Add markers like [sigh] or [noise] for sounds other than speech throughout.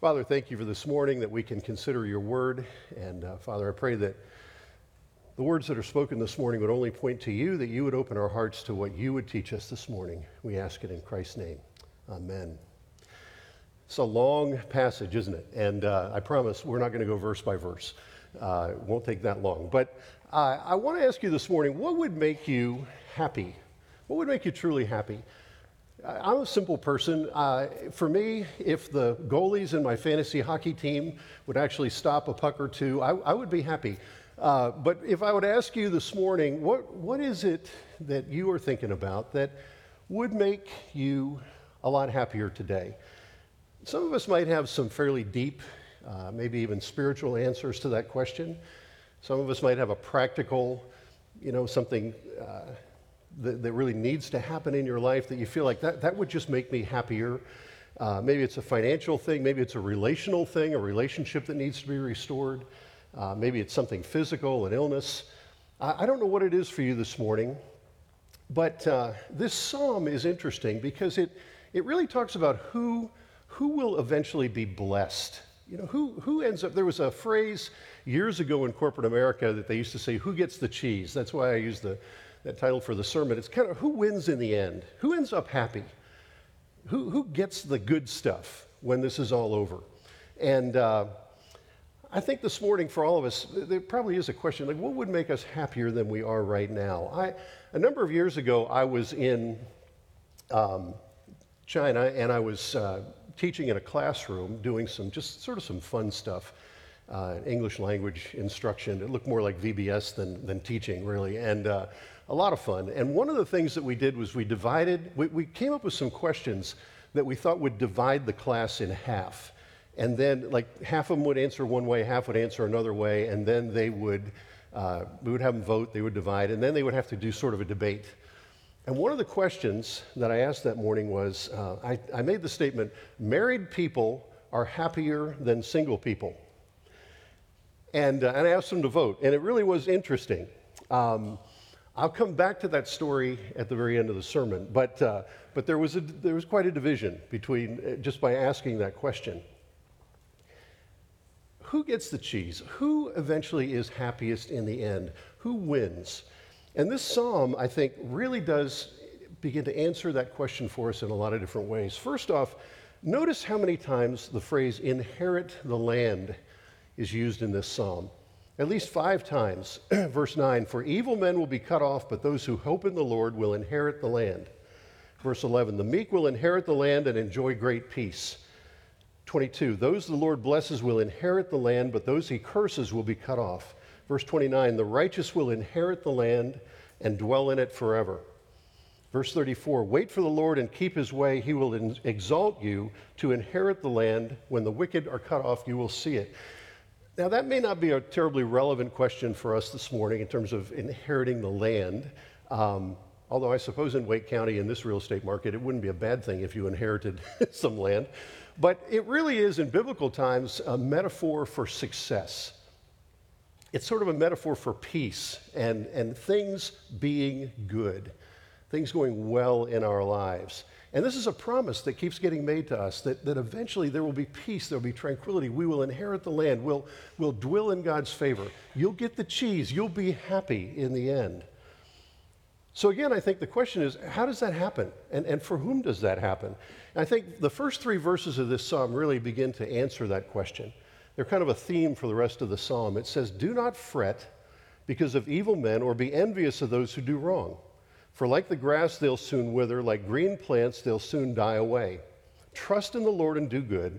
Father, thank you for this morning that we can consider your word. And uh, Father, I pray that the words that are spoken this morning would only point to you, that you would open our hearts to what you would teach us this morning. We ask it in Christ's name. Amen. It's a long passage, isn't it? And uh, I promise we're not going to go verse by verse. Uh, it won't take that long. But uh, I want to ask you this morning what would make you happy? What would make you truly happy? I'm a simple person. Uh, for me, if the goalies in my fantasy hockey team would actually stop a puck or two, I, I would be happy. Uh, but if I would ask you this morning, what, what is it that you are thinking about that would make you a lot happier today? Some of us might have some fairly deep, uh, maybe even spiritual answers to that question. Some of us might have a practical, you know, something uh, that, that, really needs to happen in your life that you feel like that, that would just make me happier. Uh, maybe it's a financial thing, maybe it's a relational thing, a relationship that needs to be restored. Uh, maybe it's something physical, an illness. I, I, don't know what it is for you this morning, but uh, this psalm is interesting because it, it really talks about who, who will eventually be blessed. You know, who, who ends up, there was a phrase years ago in corporate America that they used to say, who gets the cheese? That's why I use the, that title for the sermon. It's kind of who wins in the end? Who ends up happy? Who, who gets the good stuff when this is all over? And uh, I think this morning for all of us, there probably is a question like, what would make us happier than we are right now? I, a number of years ago, I was in um, China and I was uh, teaching in a classroom doing some just sort of some fun stuff uh, English language instruction. It looked more like VBS than, than teaching, really, and uh, a lot of fun. And one of the things that we did was we divided, we, we came up with some questions that we thought would divide the class in half. And then, like, half of them would answer one way, half would answer another way, and then they would, uh, we would have them vote, they would divide, and then they would have to do sort of a debate. And one of the questions that I asked that morning was uh, I, I made the statement married people are happier than single people. And, uh, and I asked them to vote, and it really was interesting. Um, I'll come back to that story at the very end of the sermon, but, uh, but there, was a, there was quite a division between uh, just by asking that question. Who gets the cheese? Who eventually is happiest in the end? Who wins? And this psalm, I think, really does begin to answer that question for us in a lot of different ways. First off, notice how many times the phrase inherit the land is used in this psalm. At least five times. [clears throat] Verse 9 For evil men will be cut off, but those who hope in the Lord will inherit the land. Verse 11 The meek will inherit the land and enjoy great peace. 22 Those the Lord blesses will inherit the land, but those he curses will be cut off. Verse 29 The righteous will inherit the land and dwell in it forever. Verse 34 Wait for the Lord and keep his way. He will exalt you to inherit the land. When the wicked are cut off, you will see it. Now, that may not be a terribly relevant question for us this morning in terms of inheriting the land. Um, although I suppose in Wake County, in this real estate market, it wouldn't be a bad thing if you inherited [laughs] some land. But it really is, in biblical times, a metaphor for success. It's sort of a metaphor for peace and, and things being good, things going well in our lives. And this is a promise that keeps getting made to us that, that eventually there will be peace, there will be tranquility. We will inherit the land, we'll, we'll dwell in God's favor. You'll get the cheese, you'll be happy in the end. So, again, I think the question is how does that happen? And, and for whom does that happen? And I think the first three verses of this psalm really begin to answer that question. They're kind of a theme for the rest of the psalm. It says, Do not fret because of evil men or be envious of those who do wrong. For like the grass, they'll soon wither, like green plants, they'll soon die away. Trust in the Lord and do good.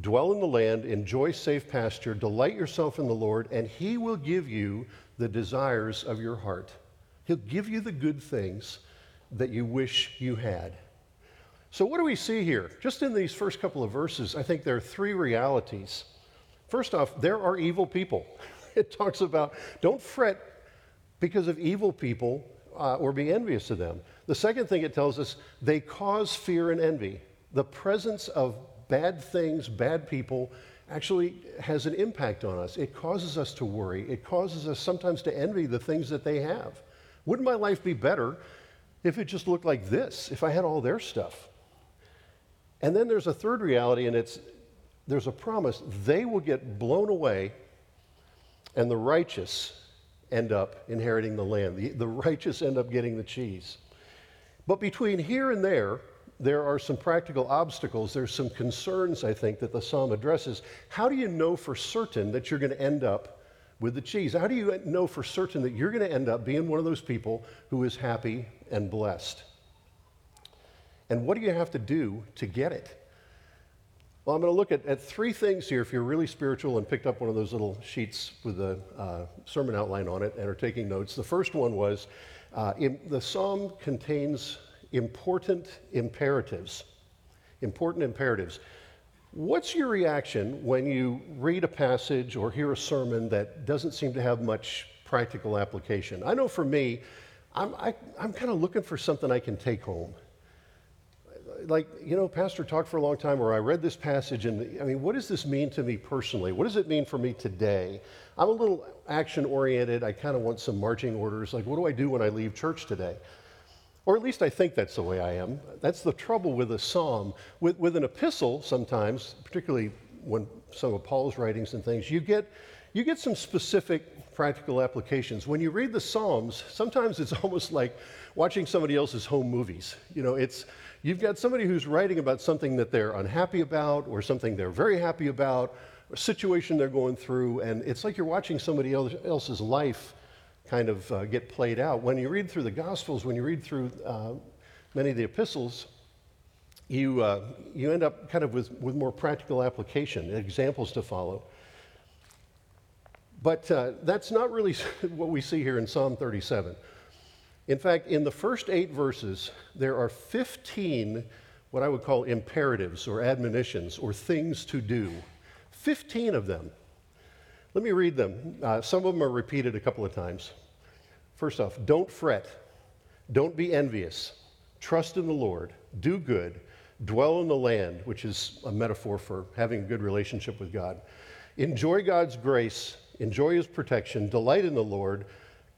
Dwell in the land, enjoy safe pasture, delight yourself in the Lord, and He will give you the desires of your heart. He'll give you the good things that you wish you had. So, what do we see here? Just in these first couple of verses, I think there are three realities. First off, there are evil people. [laughs] It talks about don't fret because of evil people uh, or be envious of them. The second thing it tells us, they cause fear and envy. The presence of bad things, bad people, actually has an impact on us. It causes us to worry. It causes us sometimes to envy the things that they have. Wouldn't my life be better if it just looked like this, if I had all their stuff? And then there's a third reality, and it's there's a promise they will get blown away and the righteous end up inheriting the land. The, the righteous end up getting the cheese. But between here and there, there are some practical obstacles. There's some concerns, I think, that the psalm addresses. How do you know for certain that you're going to end up with the cheese? How do you know for certain that you're going to end up being one of those people who is happy and blessed? And what do you have to do to get it? Well, I'm going to look at, at three things here if you're really spiritual and picked up one of those little sheets with a uh, sermon outline on it and are taking notes. The first one was uh, in, the psalm contains important imperatives. Important imperatives. What's your reaction when you read a passage or hear a sermon that doesn't seem to have much practical application? I know for me, I'm, I, i am kind of looking for something I can take home like, you know, Pastor talked for a long time, or I read this passage, and I mean, what does this mean to me personally? What does it mean for me today? I'm a little action oriented. I kind of want some marching orders. Like, what do I do when I leave church today? Or at least I think that's the way I am. That's the trouble with a psalm. With, with an epistle, sometimes, particularly when some of Paul's writings and things, you get, you get some specific practical applications. When you read the Psalms, sometimes it's [laughs] almost like watching somebody else's home movies. You know, it's You've got somebody who's writing about something that they're unhappy about or something they're very happy about, a situation they're going through, and it's like you're watching somebody else's life kind of uh, get played out. When you read through the Gospels, when you read through uh, many of the epistles, you, uh, you end up kind of with, with more practical application, examples to follow. But uh, that's not really [laughs] what we see here in Psalm 37. In fact, in the first eight verses, there are 15 what I would call imperatives or admonitions or things to do. 15 of them. Let me read them. Uh, some of them are repeated a couple of times. First off, don't fret, don't be envious, trust in the Lord, do good, dwell in the land, which is a metaphor for having a good relationship with God. Enjoy God's grace, enjoy His protection, delight in the Lord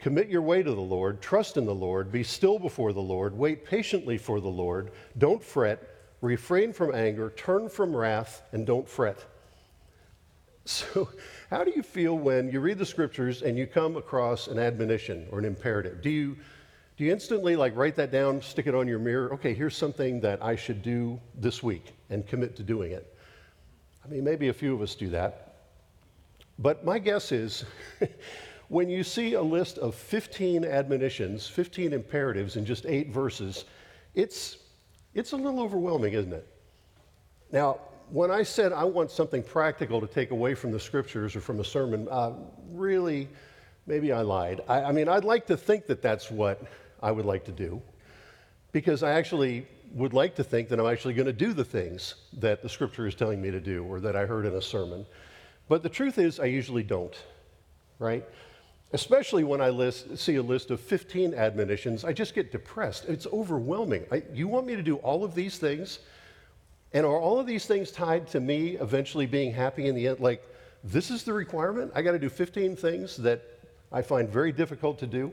Commit your way to the Lord, trust in the Lord, be still before the Lord, wait patiently for the Lord, don't fret, refrain from anger, turn from wrath, and don't fret. [laughs] So, how do you feel when you read the scriptures and you come across an admonition or an imperative? Do you, do you instantly like write that down, stick it on your mirror? Okay, here's something that I should do this week and commit to doing it. I mean, maybe a few of us do that. But my guess is [laughs] when you see a list of 15 admonitions, 15 imperatives in just eight verses, it's, it's a little overwhelming, isn't it? Now, when I said I want something practical to take away from the scriptures or from a sermon, uh, really, maybe I lied. I, I mean, I'd like to think that that's what I would like to do because I actually would like to think that I'm actually going to do the things that the scripture is telling me to do or that I heard in a sermon. But the truth is, I usually don't, right? Especially when I list, see a list of 15 admonitions, I just get depressed. It's overwhelming. I, you want me to do all of these things? And are all of these things tied to me eventually being happy in the end? Like, this is the requirement? I got to do 15 things that I find very difficult to do?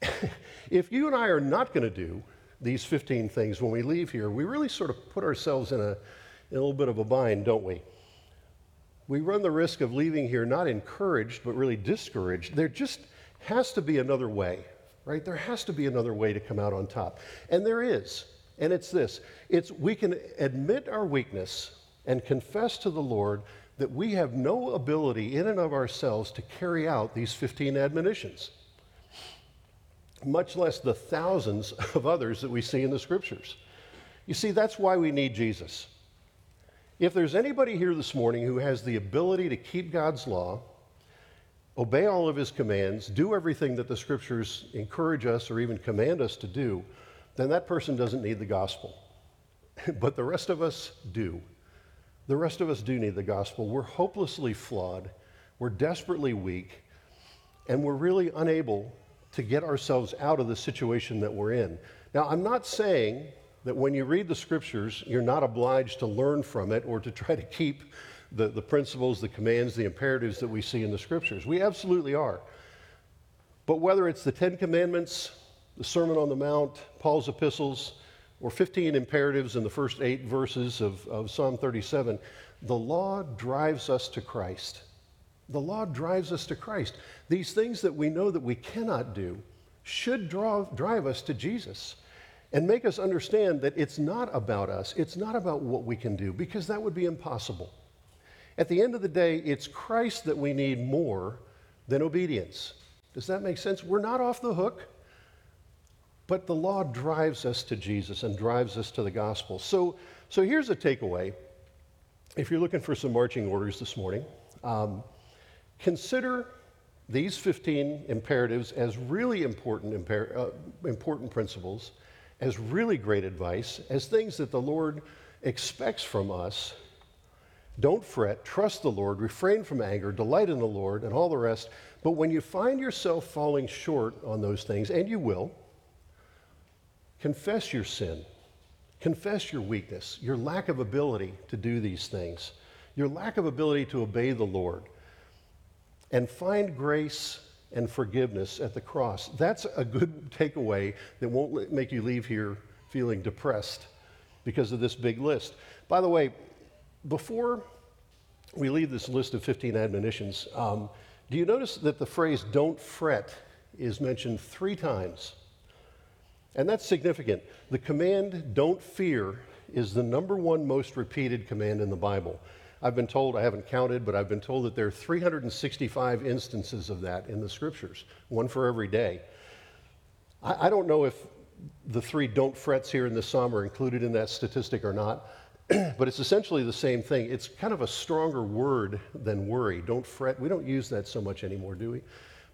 [laughs] if you and I are not going to do these 15 things when we leave here, we really sort of put ourselves in a, in a little bit of a bind, don't we? We run the risk of leaving here not encouraged, but really discouraged. There just has to be another way, right? There has to be another way to come out on top. And there is. And it's this it's we can admit our weakness and confess to the Lord that we have no ability in and of ourselves to carry out these 15 admonitions, much less the thousands of others that we see in the scriptures. You see, that's why we need Jesus. If there's anybody here this morning who has the ability to keep God's law, obey all of his commands, do everything that the scriptures encourage us or even command us to do, then that person doesn't need the gospel. [laughs] but the rest of us do. The rest of us do need the gospel. We're hopelessly flawed, we're desperately weak, and we're really unable to get ourselves out of the situation that we're in. Now, I'm not saying that when you read the scriptures, you're not obliged to learn from it or to try to keep the, the principles, the commands, the imperatives that we see in the scriptures. We absolutely are. But whether it's the Ten Commandments, the Sermon on the Mount, Paul's epistles, or 15 imperatives in the first eight verses of, of Psalm 37, the law drives us to Christ. The law drives us to Christ. These things that we know that we cannot do should draw, drive us to Jesus and make us understand that it's not about us, it's not about what we can do, because that would be impossible. At the end of the day, it's Christ that we need more than obedience. Does that make sense? We're not off the hook, but the law drives us to Jesus and drives us to the gospel. So, so here's a takeaway. If you're looking for some marching orders this morning, um, consider these 15 imperatives as really important, imper- uh, important principles, as really great advice, as things that the Lord expects from us. Don't fret, trust the Lord, refrain from anger, delight in the Lord, and all the rest. But when you find yourself falling short on those things, and you will, confess your sin, confess your weakness, your lack of ability to do these things, your lack of ability to obey the Lord and find grace and forgiveness at the cross. That's a good takeaway that won't make you leave here feeling depressed because of this big list. By the way, before we leave this list of 15 admonitions, um, do you notice that the phrase don't fret is mentioned three times? And that's significant. The command don't fear is the number one most repeated command in the Bible. I've been told, I haven't counted, but I've been told that there are 365 instances of that in the scriptures, one for every day. I, I don't know if the three don't frets here in the psalm are included in that statistic or not, [clears throat] but it's essentially the same thing. It's kind of a stronger word than worry. Don't fret. We don't use that so much anymore, do we?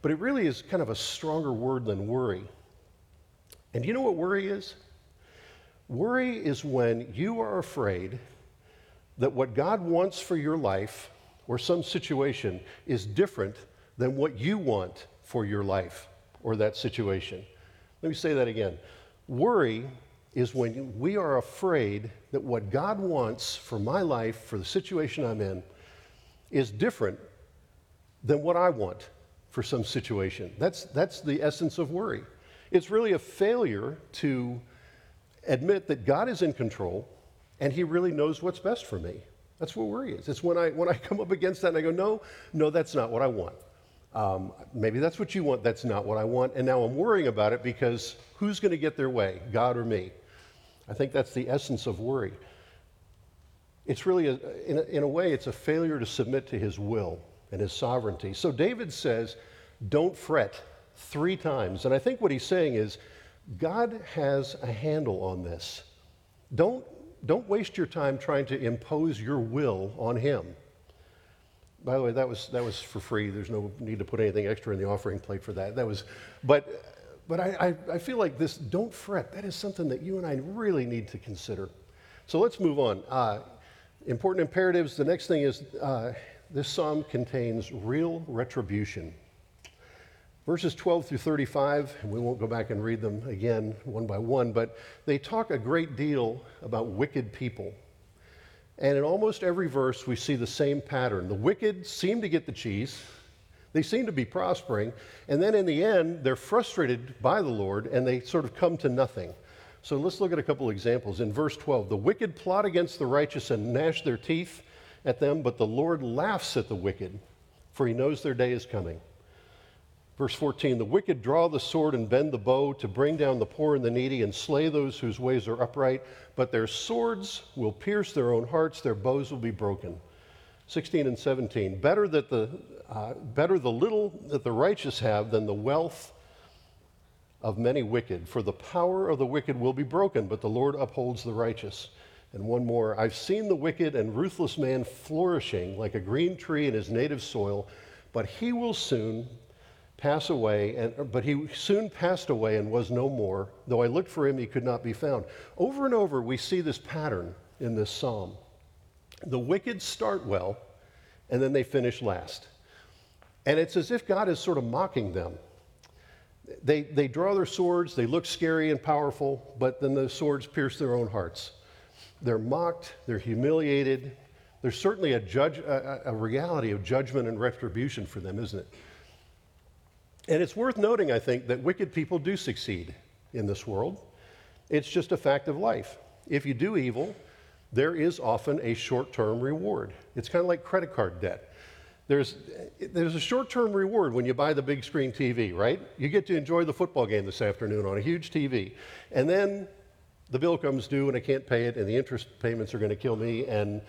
But it really is kind of a stronger word than worry. And do you know what worry is? Worry is when you are afraid that what God wants for your life or some situation is different than what you want for your life or that situation. Let me say that again. Worry is when we are afraid that what God wants for my life, for the situation I'm in, is different than what I want for some situation. That's, that's the essence of worry. It's really a failure to admit that God is in control and he really knows what's best for me. That's what worry is. It's when I, when I [laughs] come up against that and I go, no, no, that's not what I want. Um, maybe that's what you want, that's not what I want. And now I'm worrying about it because who's going to get their way, God or me? I think that's the essence of worry. It's really, a, in, a, in a way, it's a failure to submit to his will and his sovereignty. So David says, don't fret three times. And I think what he's saying is, God has a handle on this. Don't don't waste your time trying to impose your will on him. By the way, that was, that was for free. There's no need to put anything extra in the offering plate for that. That was, but, but I, I, I feel like this, don't fret. That is something that you and I really need to consider. So let's move on. Uh, important imperatives. The next thing is uh, this psalm contains real retribution. Verses 12 through 35, and we won't go back and read them again one by one, but they talk a great deal about wicked people. And in almost every verse, we see the same pattern. The wicked seem to get the cheese, they seem to be prospering, and then in the end, they're frustrated by the Lord and they sort of come to nothing. So let's look at a couple examples. In verse 12, the wicked plot against the righteous and gnash their teeth at them, but the Lord laughs at the wicked, for he knows their day is coming. Verse 14 The wicked draw the sword and bend the bow to bring down the poor and the needy and slay those whose ways are upright, but their swords will pierce their own hearts, their bows will be broken. 16 and 17 Better, that the, uh, better the little that the righteous have than the wealth of many wicked, for the power of the wicked will be broken, but the Lord upholds the righteous. And one more I've seen the wicked and ruthless man flourishing like a green tree in his native soil, but he will soon pass away, and, but he soon passed away and was no more. Though I looked for him, he could not be found. Over and over, we see this pattern in this psalm. The wicked start well, and then they finish last. And it's as if God is sort of mocking them. They, they draw their swords, they look scary and powerful, but then the swords pierce their own hearts. They're mocked, they're humiliated. There's certainly a, judge, a, a reality of judgment and retribution for them, isn't it? And it's worth noting, I think, that wicked people do succeed in this world. It's just a fact of life. If you do evil, there is often a short term reward. It's kind of like credit card debt. There's, there's a short term reward when you buy the big screen TV, right? You get to enjoy the football game this afternoon on a huge TV. And then the bill comes due and I can't pay it, and the interest payments are going to kill me. And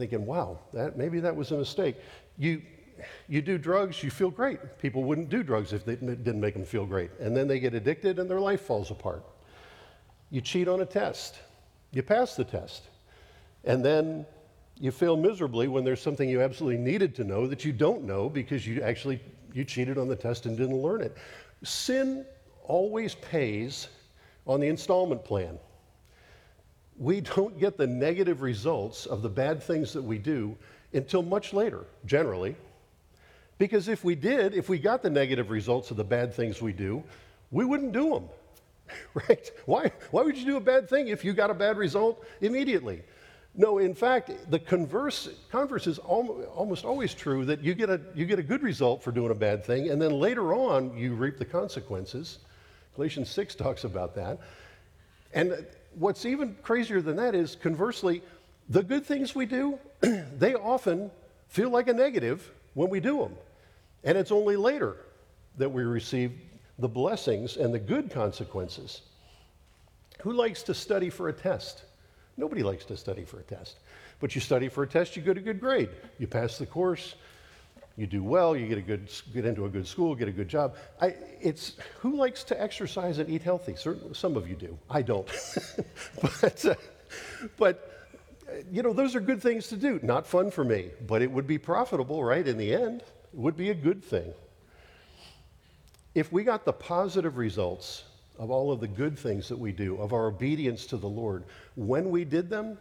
thinking, wow, that, maybe that was a mistake. You, you do drugs, you feel great. People wouldn't do drugs if they didn't make them feel great. And then they get addicted and their life falls apart. You cheat on a test, you pass the test. And then you fail miserably when there's something you absolutely needed to know that you don't know because you actually you cheated on the test and didn't learn it. Sin always pays on the installment plan. We don't get the negative results of the bad things that we do until much later, generally. Because if we did, if we got the negative results of the bad things we do, we wouldn't do them. [laughs] right? Why, why would you do a bad thing if you got a bad result immediately? No, in fact, the converse, converse is al- almost always true that you get, a, you get a good result for doing a bad thing, and then later on you reap the consequences. Galatians 6 talks about that. And what's even crazier than that is, conversely, the good things we do, [clears throat] they often feel like a negative when we do them. And it's only later that we receive the blessings and the good consequences. Who likes to study for a test? Nobody likes to study for a test. But you study for a test, you get a good grade. You pass the course, you do well, you get, a good, get into a good school, get a good job. I, it's, who likes to exercise and eat healthy? Certainly, some of you do. I don't. [laughs] but, uh, but, you know, those are good things to do. Not fun for me, but it would be profitable, right, in the end. Would be a good thing. If we got the positive results of all of the good things that we do, of our obedience to the Lord, when we did them,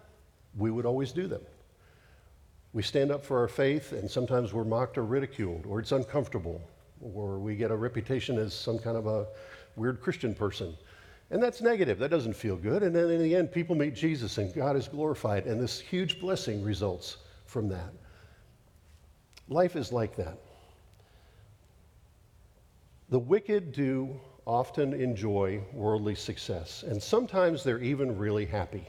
we would always do them. We stand up for our faith, and sometimes we're mocked or ridiculed, or it's uncomfortable, or we get a reputation as some kind of a weird Christian person. And that's negative. That doesn't feel good. And then in the end, people meet Jesus and God is glorified, and this huge blessing results from that. Life is like that. The wicked do often enjoy worldly success, and sometimes they're even really happy,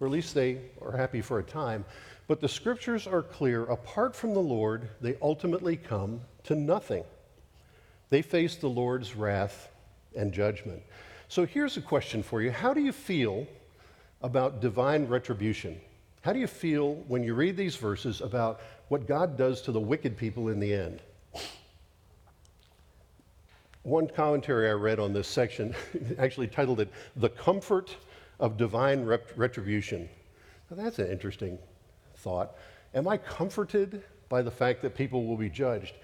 or at least they are happy for a time. But the scriptures are clear apart from the Lord, they ultimately come to nothing. They face the Lord's wrath and judgment. So here's a question for you How do you feel about divine retribution? How do you feel when you read these verses about what God does to the wicked people in the end? One commentary I read on this section [laughs] actually titled it The Comfort of Divine Retribution. Now, that's an interesting thought. Am I comforted by the fact that people will be judged?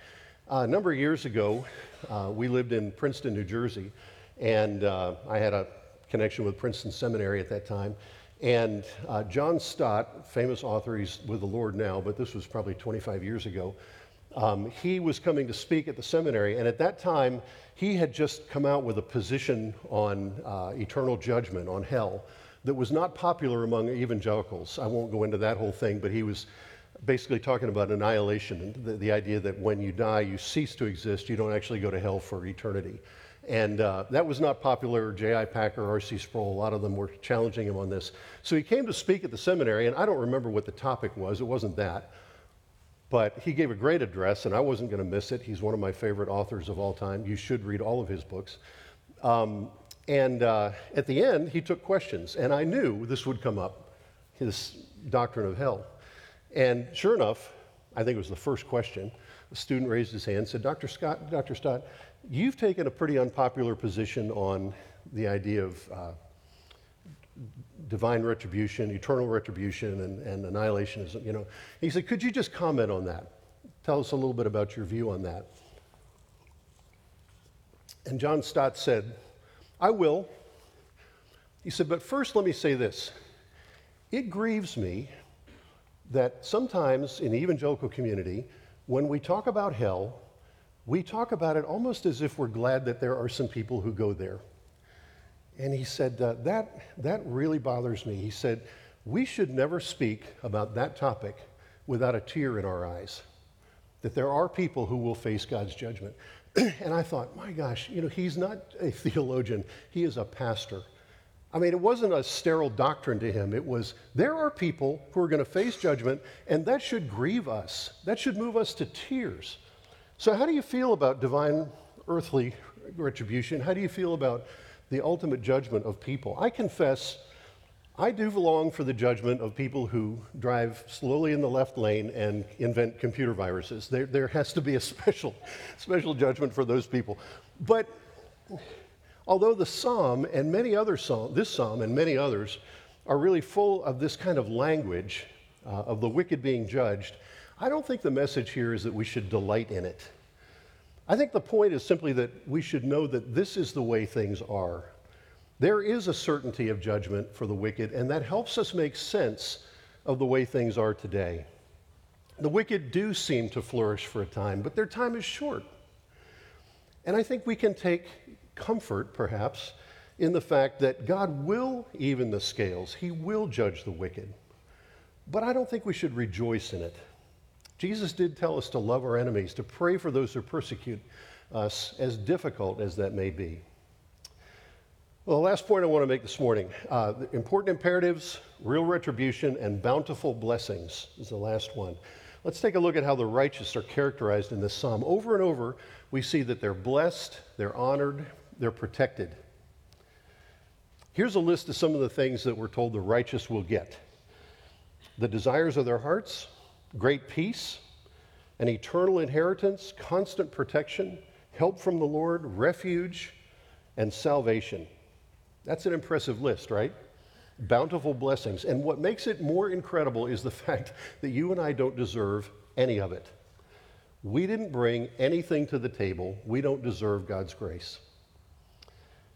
Uh, a number of years ago, uh, we lived in Princeton, New Jersey, and uh, I had a connection with Princeton Seminary at that time. And uh, John Stott, famous author, he's with the Lord now, but this was probably 25 years ago, um, he was coming to speak at the seminary, and at that time, he had just come out with a position on uh, eternal judgment, on hell, that was not popular among evangelicals. I won't go into that whole thing, but he was basically talking about annihilation, the, the idea that when you die, you cease to exist, you don't actually go to hell for eternity. And uh, that was not popular. J.I. Packer, R.C. Sproul, a lot of them were challenging him on this. So he came to speak at the seminary, and I don't remember what the topic was. It wasn't that. But he gave a great address, and I wasn't going to miss it. He's one of my favorite authors of all time. You should read all of his books. Um, and uh, at the end, he took questions, and I knew this would come up his doctrine of hell. And sure enough, I think it was the first question. The student raised his hand and said, Dr. Scott, Dr. Stott, you've taken a pretty unpopular position on the idea of uh, divine retribution, eternal retribution, and, and annihilationism. You know, he said, "Could you just comment on that? Tell us a little bit about your view on that." And John Stott said, "I will." He said, "But first, let me say this: It grieves me that sometimes in the evangelical community, when we talk about hell, we talk about it almost as if we're glad that there are some people who go there." And he said, uh, that, that really bothers me. He said, We should never speak about that topic without a tear in our eyes. That there are people who will face God's judgment. [clears throat] and I thought, my gosh, you know, he's not a [laughs] theologian, he is a pastor. I mean, it wasn't a sterile doctrine to him. It was there are people who are going to face judgment, and that should grieve us. That should move us to tears. So, how do you feel about divine earthly retribution? How do you feel about the ultimate judgment of people? I confess, I do long for the judgment of people who drive slowly in the left lane and invent computer viruses. There, there has to be a [laughs] special, special judgment for those people. But although the psalm and many other psalms, this psalm and many others, are really full of this kind of language uh, of the wicked being judged, I don't think the message here is that we should delight in it. I think the point is simply that we should know that this is the way things are. There is a certainty of judgment for the wicked, and that helps us make sense of the way things are today. The wicked do seem to flourish for a time, but their time is short. And I think we can take comfort, perhaps, in the fact that God will even the scales, He will judge the wicked. But I don't think we should rejoice in it. Jesus did tell us to love our enemies, to pray for those who persecute us, as difficult as that may be. Well, the last point I want to make this morning uh, important imperatives, real retribution, and bountiful blessings is the last one. Let's take a look at how the righteous are characterized in this psalm. Over and over, we see that they're blessed, they're honored, they're protected. Here's a list of some of the things that we're told the righteous will get the desires of their hearts, great peace, an eternal inheritance, constant protection, help from the Lord, refuge, and salvation. That's an impressive list, right? Bountiful blessings. And what makes it more incredible is the [laughs] fact that you and I don't deserve any of it. We didn't bring anything to the table. We don't deserve God's grace.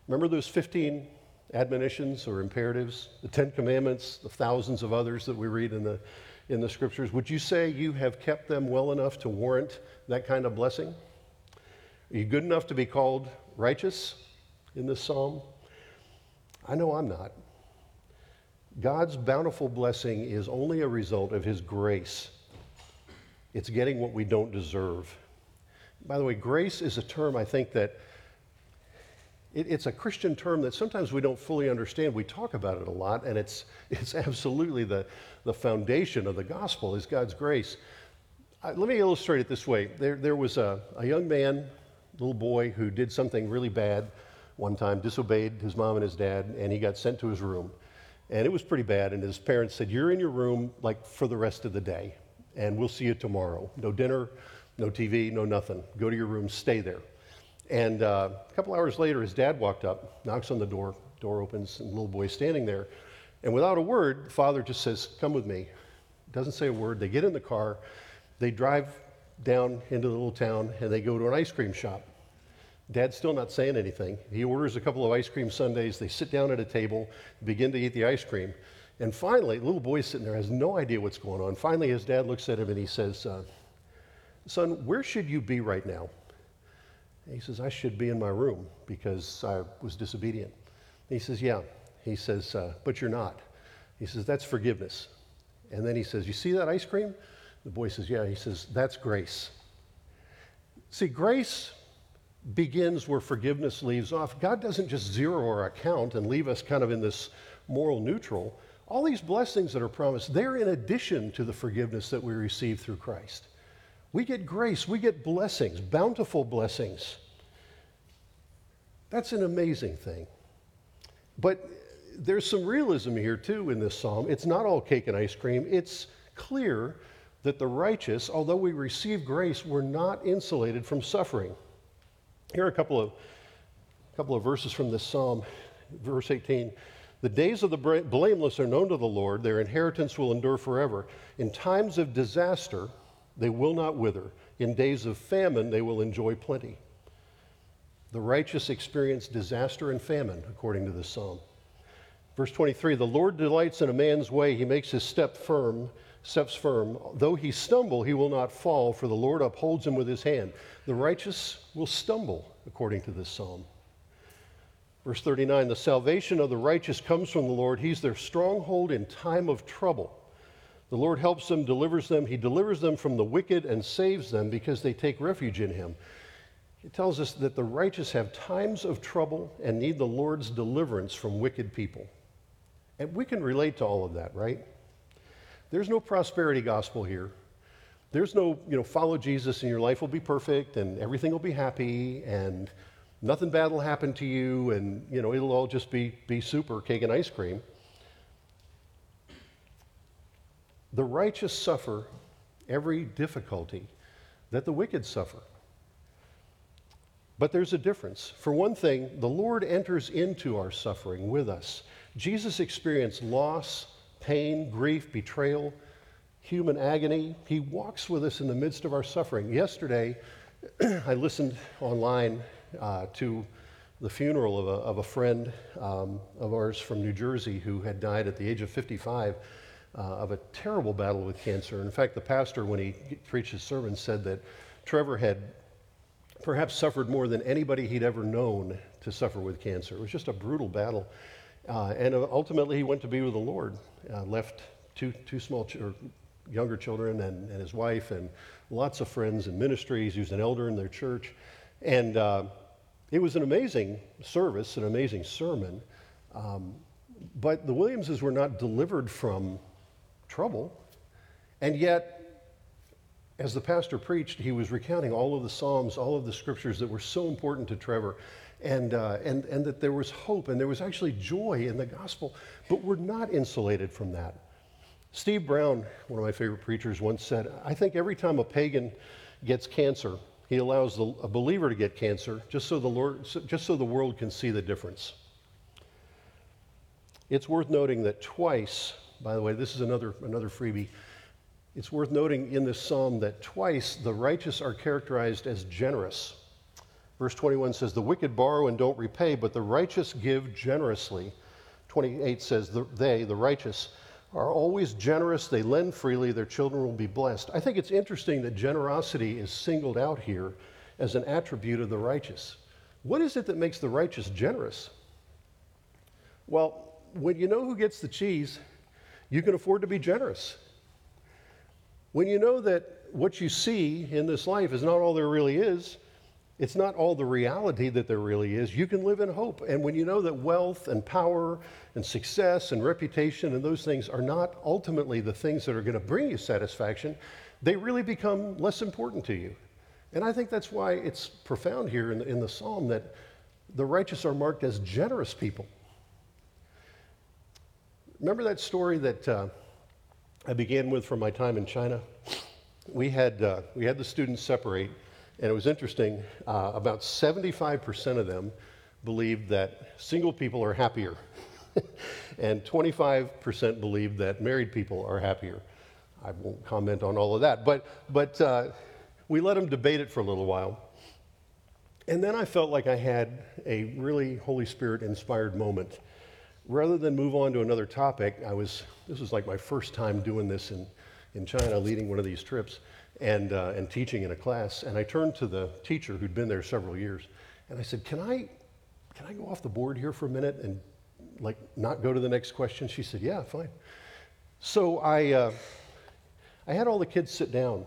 Remember those 15 admonitions or imperatives, the Ten Commandments, the thousands of others that we read in the, in the scriptures? Would you say you have kept them well enough to warrant that kind of blessing? Are you good enough to be called righteous in this psalm? I know I'm not. God's bountiful blessing is only a result of His grace. It's getting what we don't deserve. By the way, grace is a term I think that it, it's a Christian term that sometimes we don't fully understand. We talk about it a lot, and it's, [laughs] it's absolutely the, the foundation of the gospel is God's grace. Uh, let me illustrate it this way. There, there was a, a young man, little boy, who did something really bad one time, disobeyed his mom and his dad, and he got sent to his room. And it was pretty bad, and his parents said, You're in your room like for the rest of the day, and we'll see you tomorrow. No dinner, no TV, no nothing. Go to your room, stay there. And uh, a couple hours later, his dad walked up, knocks on the door, door opens, and the little boy's standing there. And without a word, the father just says, Come with me. Doesn't say a word. They get in the car, they drive down into the little town, and they go to an ice cream shop. Dad's still not saying anything. He orders a couple of ice cream sundaes. They sit down at a table, begin to eat the ice cream. And finally, little boy's sitting there, has no idea what's going on. Finally, his dad looks at him and he says, uh, Son, where should you be right now? He says, I should be in my room because I was disobedient. he says, Yeah. He says, uh, But you're not. He says, That's forgiveness. And then he says, You see that ice cream? The boy says, Yeah. He says, That's grace. See, grace begins where forgiveness leaves off. God doesn't just zero our account and leave us kind of in this moral neutral. All these blessings that are promised, they're in addition to the forgiveness that we receive through Christ. We get grace, we get blessings, bountiful blessings. That's an amazing thing. But there's some realism here, too, in this psalm. It's not all cake and ice cream. It's clear that the righteous, although we receive grace, we're not insulated from suffering. Here are a couple of, couple of verses from this psalm. Verse 18 The days of the blameless are known to the Lord, their inheritance will endure forever. In times of disaster, they will not wither. In days of famine, they will enjoy plenty. The righteous experience disaster and famine, according to this psalm. Verse 23 The Lord delights in a man's way, he makes his step firm, steps firm. Though he stumble, he will not fall, for the Lord upholds him with his hand. The righteous will stumble, according to this psalm. Verse 39 The salvation of the righteous comes from the Lord, he's their stronghold in time of trouble. The Lord helps them, delivers them. He delivers them from the wicked and saves them because they take refuge in him. It tells us that the righteous have times of trouble and need the Lord's deliverance from wicked people. And we can relate to all of that, right? There's no prosperity gospel here. There's no, you know, follow Jesus and your life will be perfect and everything will be happy and nothing bad will happen to you and, you know, it'll all just be, be super cake and ice cream. The righteous suffer every difficulty that the wicked suffer. But there's a difference. For one thing, the Lord enters into our suffering with us. Jesus experienced loss, pain, grief, betrayal, human agony. He walks with us in the midst of our suffering. Yesterday, [clears throat] I listened online uh, to the funeral of a, of a friend um, of ours from New Jersey who had died at the age of 55 uh, of a terrible battle with cancer. In fact, the pastor, when he preached his sermon, said that Trevor had perhaps suffered more than anybody he'd ever known to suffer with cancer. It was just a brutal battle. Uh, and ultimately, he went to be with the Lord, uh, left two, two small ch- or younger children and, and his wife, and lots of friends and ministries. He was an elder in their church. And uh, it was an amazing service, an amazing sermon. Um, but the Williamses were not delivered from trouble. And yet, as the pastor preached, he was recounting all of the Psalms, all of the scriptures that were so important to Trevor, and, uh, and, and that there was hope and there was actually joy in the gospel. But we're not insulated from that. Steve Brown, one of my favorite preachers, once said, I think every time a pagan gets cancer, he allows the, a believer to get cancer just so, the Lord, just so the world can see the difference. It's worth noting that twice by the way, this is another, another freebie. It's worth noting in this psalm that twice the righteous are characterized as generous. Verse 21 says, The wicked borrow and don't repay, but the righteous give generously. 28 says, They, the righteous, are always generous. They lend freely. Their children will be blessed. I think it's interesting that generosity is singled out here as an attribute of the righteous. What is it that makes the righteous generous? Well, when you know who gets the cheese, you can afford to be generous. When you know that what you see in this life is not all there really is, it's not all the reality that there really is, you can live in hope. And when you know that wealth and power and success and reputation and those things are not ultimately the things that are going to bring you satisfaction, they really become less important to you. And I think that's why it's profound here in the, in the psalm that the righteous are marked as generous people. Remember that story that uh, I began with from my time in China? We had, uh, we had the students separate, and it was interesting. Uh, about 75% of them believed that single people are happier, [laughs] and 25% believed that married people are happier. I won't comment on all of that, but, but uh, we let them debate it for a little while. And then I felt like I had a really Holy Spirit inspired moment rather than move on to another topic, I was, this was like my first time doing this in, in China, leading one of these trips and, uh, and teaching in a class. And I turned to the teacher who'd been there several years and I said, Can I, can I go off the board here for a minute and like not go to the next question? She said, Yeah, fine. So I, uh, I had all the kids sit down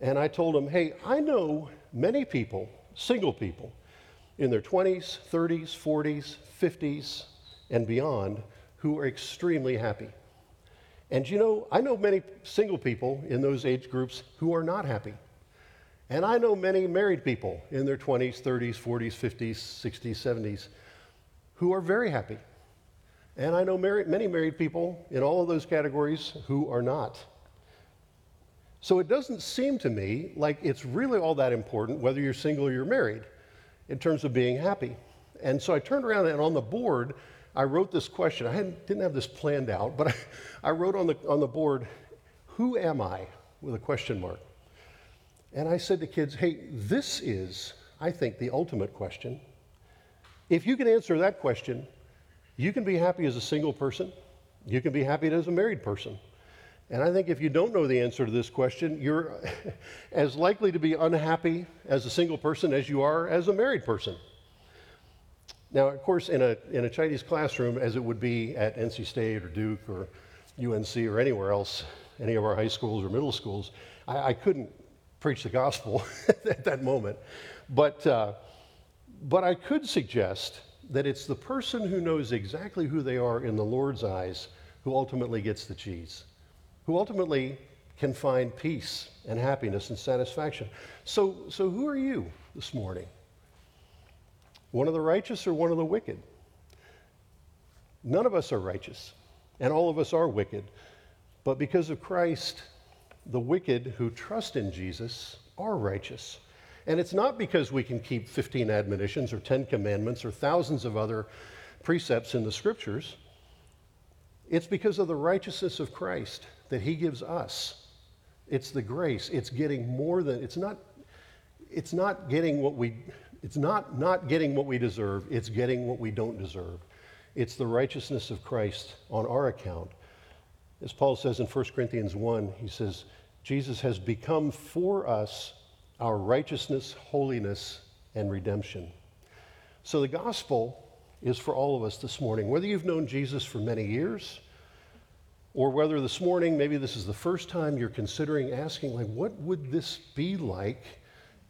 and I told them, Hey, I know many people, single people, in their 20s, 30s, 40s, 50s, and beyond who are extremely happy. And you know, I know many single people in those age groups who are not happy. And I know many married people in their 20s, 30s, 40s, 50s, 60s, 70s who are very happy. And I know many married people in all of those categories who are not. So it doesn't seem to me like it's really all that important whether you're single or you're married in terms of being happy. And so I turned around and on the board, I wrote this question. I didn't have this planned out, but I, [laughs] I wrote on the, on the board, Who am I? with a question mark. And I said to kids, Hey, this is, I think, the ultimate question. If you can answer that question, you can be happy as a single person, you can be happy as a married person. And I think if you don't know the answer to this question, you're [laughs] as likely to be unhappy as a single person as you are as a married person. Now, of course, in a, in a Chinese classroom, as it would be at NC State or Duke or UNC or anywhere else, any of our high schools or middle schools, I, I couldn't preach the gospel [laughs] at that moment. But, uh, but I could suggest that it's the person who knows exactly who they are in the Lord's eyes who ultimately gets the cheese, who ultimately can find peace and happiness and satisfaction. So, so who are you this morning? One of the righteous or one of the wicked? None of us are righteous, and all of us are wicked. But because of Christ, the wicked who trust in Jesus are righteous. And it's not because we can keep 15 admonitions or 10 commandments or thousands of other precepts in the scriptures. It's because of the righteousness of Christ that he gives us. It's the grace. It's getting more than it's not it's not getting what we it's not not getting what we deserve, it's getting what we don't deserve. It's the righteousness of Christ on our account. As Paul says in 1 Corinthians 1, he says, Jesus has become for us our righteousness, holiness, and redemption. So the gospel is for all of us this morning. Whether you've known Jesus for many years, or whether this morning maybe this is the first time you're considering asking, like, what would this be like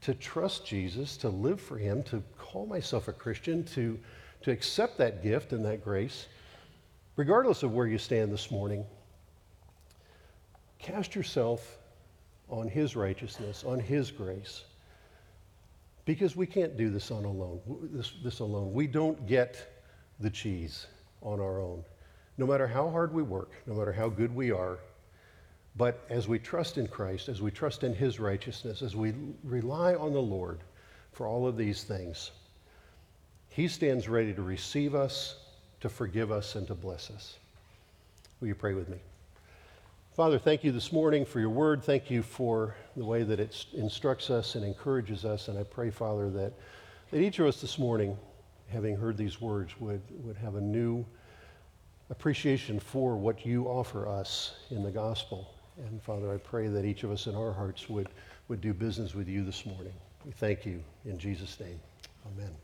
to trust Jesus, to live for Him, to call myself a Christian, to, to accept that gift and that grace? Regardless of where you stand this morning, cast yourself on His righteousness, on His grace. Because we can't do this on alone. This, this alone. We don't get the cheese on our own. No matter how hard we work, no matter how good we are, but as we trust in Christ, as we trust in His righteousness, as we rely on the Lord for all of these things, He stands ready to receive us, to forgive us, and to bless us. Will you pray with me? Father, thank you this morning for your word. Thank you for the way that it instructs us and encourages us. And I pray, Father, that, that each of us this morning, having heard these words, would, would have a new appreciation for what you offer us in the gospel. And Father, I pray that each of us in our hearts would, would do business with you this morning. We thank you in Jesus' name. Amen.